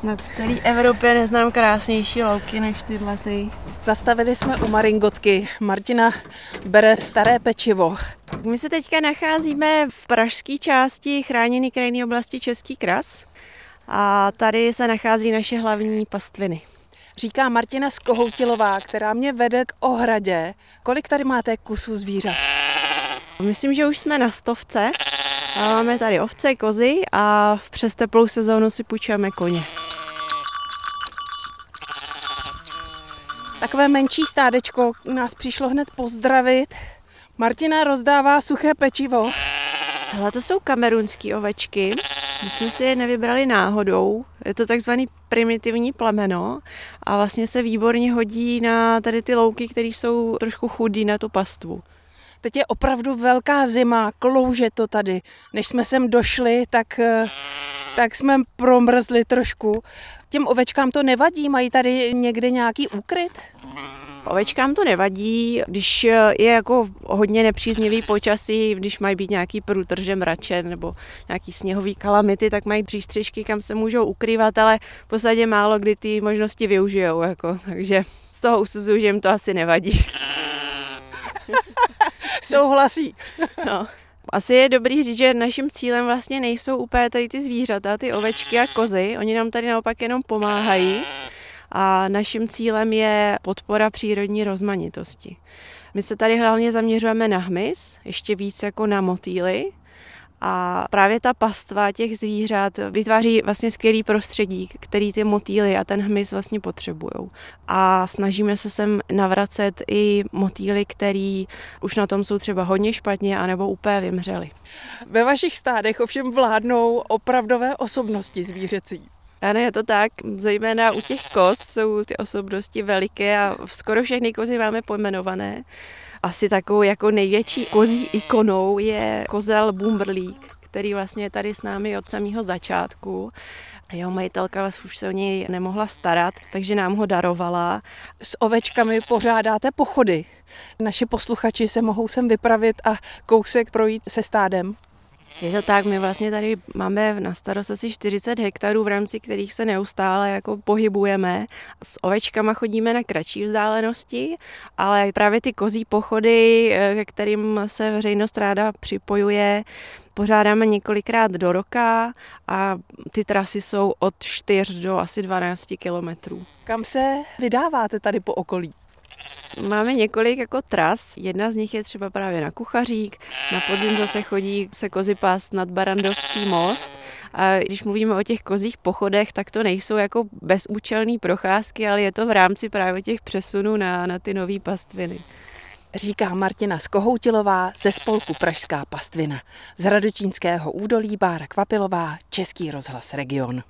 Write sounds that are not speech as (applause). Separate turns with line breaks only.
Snad v celé Evropě neznám krásnější louky než tyhle. Ty.
Zastavili jsme u Maringotky. Martina bere staré pečivo.
My se teďka nacházíme v pražské části chráněné krajinné oblasti Český kras. A tady se nachází naše hlavní pastviny.
Říká Martina Skohoutilová, která mě vede k ohradě. Kolik tady máte kusů zvířat?
Myslím, že už jsme na stovce. A máme tady ovce, kozy a přes teplou sezónu si půjčujeme koně.
Takové menší stádečko nás přišlo hned pozdravit. Martina rozdává suché pečivo.
Tohle to jsou kamerunské ovečky. My jsme si je nevybrali náhodou. Je to takzvaný primitivní plemeno a vlastně se výborně hodí na tady ty louky, které jsou trošku chudý na tu pastvu.
Teď je opravdu velká zima, klouže to tady. Než jsme sem došli, tak, eh, tak jsme promrzli trošku. Těm ovečkám to nevadí? Mají tady někde nějaký úkryt?
Ovečkám to nevadí, když je jako hodně nepříznivý počasí, když mají být nějaký průtrže mračen nebo nějaký sněhový kalamity, tak mají přístřežky, kam se můžou ukrývat, ale v podstatě málo kdy ty možnosti využijou. Jako, takže z toho usuzuju, že jim to asi nevadí. (laughs)
Souhlasí.
no. Asi je dobrý říct, že naším cílem vlastně nejsou úplně tady ty zvířata, ty ovečky a kozy. Oni nám tady naopak jenom pomáhají. A naším cílem je podpora přírodní rozmanitosti. My se tady hlavně zaměřujeme na hmyz, ještě víc jako na motýly, a právě ta pastva těch zvířat vytváří vlastně skvělý prostředí, který ty motýly a ten hmyz vlastně potřebují. A snažíme se sem navracet i motýly, který už na tom jsou třeba hodně špatně anebo úplně vymřeli.
Ve vašich stádech ovšem vládnou opravdové osobnosti zvířecí.
Ano, je to tak. Zejména u těch koz jsou ty osobnosti veliké a skoro všechny kozy máme pojmenované. Asi takovou jako největší kozí ikonou je kozel Bumberlík, který vlastně je tady s námi od samého začátku. Jeho majitelka už se o něj nemohla starat, takže nám ho darovala.
S ovečkami pořádáte pochody. Naši posluchači se mohou sem vypravit a kousek projít se stádem.
Je to tak, my vlastně tady máme na starost asi 40 hektarů, v rámci kterých se neustále jako pohybujeme. S ovečkama chodíme na kratší vzdálenosti, ale právě ty kozí pochody, eh, ke kterým se veřejnost ráda připojuje, pořádáme několikrát do roka a ty trasy jsou od 4 do asi 12 kilometrů.
Kam se vydáváte tady po okolí?
Máme několik jako tras. Jedna z nich je třeba právě na Kuchařík. Na podzim zase chodí se kozy pást nad Barandovský most. A když mluvíme o těch kozích pochodech, tak to nejsou jako bezúčelné procházky, ale je to v rámci právě těch přesunů na, na ty nové pastviny.
Říká Martina Skohoutilová ze spolku Pražská pastvina. Z Radotínského údolí Bára Kvapilová, Český rozhlas Region.